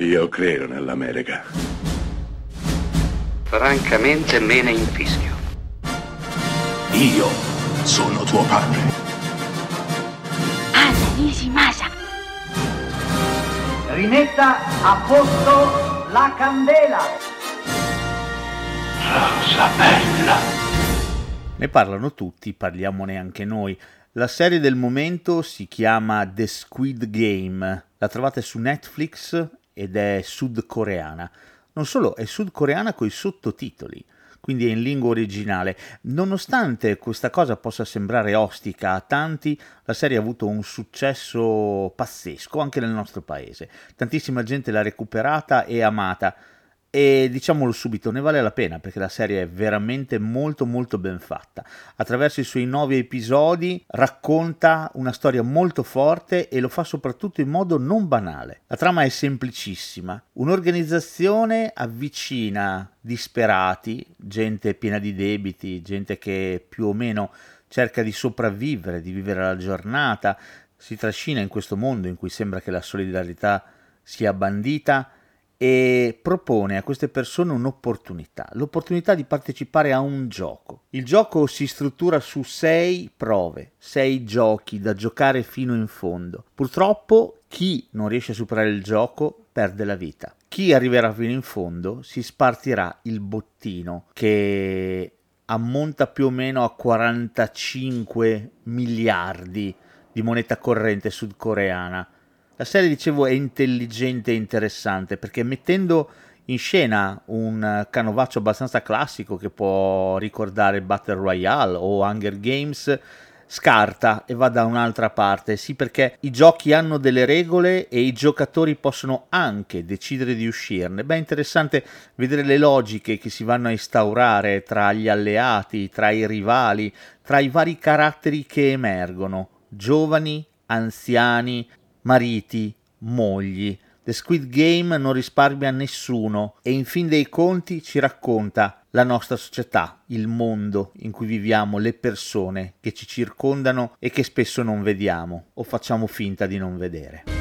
Io credo nell'America. Francamente me ne infischio. Io sono tuo padre. Anna Nishimasa. Rimetta a posto la candela. Rosa bella. Ne parlano tutti, parliamone anche noi. La serie del momento si chiama The Squid Game. La trovate su Netflix ed è sudcoreana. Non solo, è sudcoreana con i sottotitoli, quindi è in lingua originale. Nonostante questa cosa possa sembrare ostica a tanti, la serie ha avuto un successo pazzesco anche nel nostro paese. Tantissima gente l'ha recuperata e amata. E diciamolo subito, ne vale la pena perché la serie è veramente molto molto ben fatta. Attraverso i suoi nove episodi racconta una storia molto forte e lo fa soprattutto in modo non banale. La trama è semplicissima. Un'organizzazione avvicina disperati, gente piena di debiti, gente che più o meno cerca di sopravvivere, di vivere la giornata, si trascina in questo mondo in cui sembra che la solidarietà sia bandita e propone a queste persone un'opportunità, l'opportunità di partecipare a un gioco. Il gioco si struttura su sei prove, sei giochi da giocare fino in fondo. Purtroppo chi non riesce a superare il gioco perde la vita. Chi arriverà fino in fondo si spartirà il bottino che ammonta più o meno a 45 miliardi di moneta corrente sudcoreana la serie, dicevo, è intelligente e interessante perché mettendo in scena un canovaccio abbastanza classico che può ricordare Battle Royale o Hunger Games, scarta e va da un'altra parte. Sì, perché i giochi hanno delle regole e i giocatori possono anche decidere di uscirne. Beh, è interessante vedere le logiche che si vanno a instaurare tra gli alleati, tra i rivali, tra i vari caratteri che emergono, giovani, anziani, mariti, mogli. The Squid Game non risparmia nessuno e in fin dei conti ci racconta la nostra società, il mondo in cui viviamo, le persone che ci circondano e che spesso non vediamo o facciamo finta di non vedere.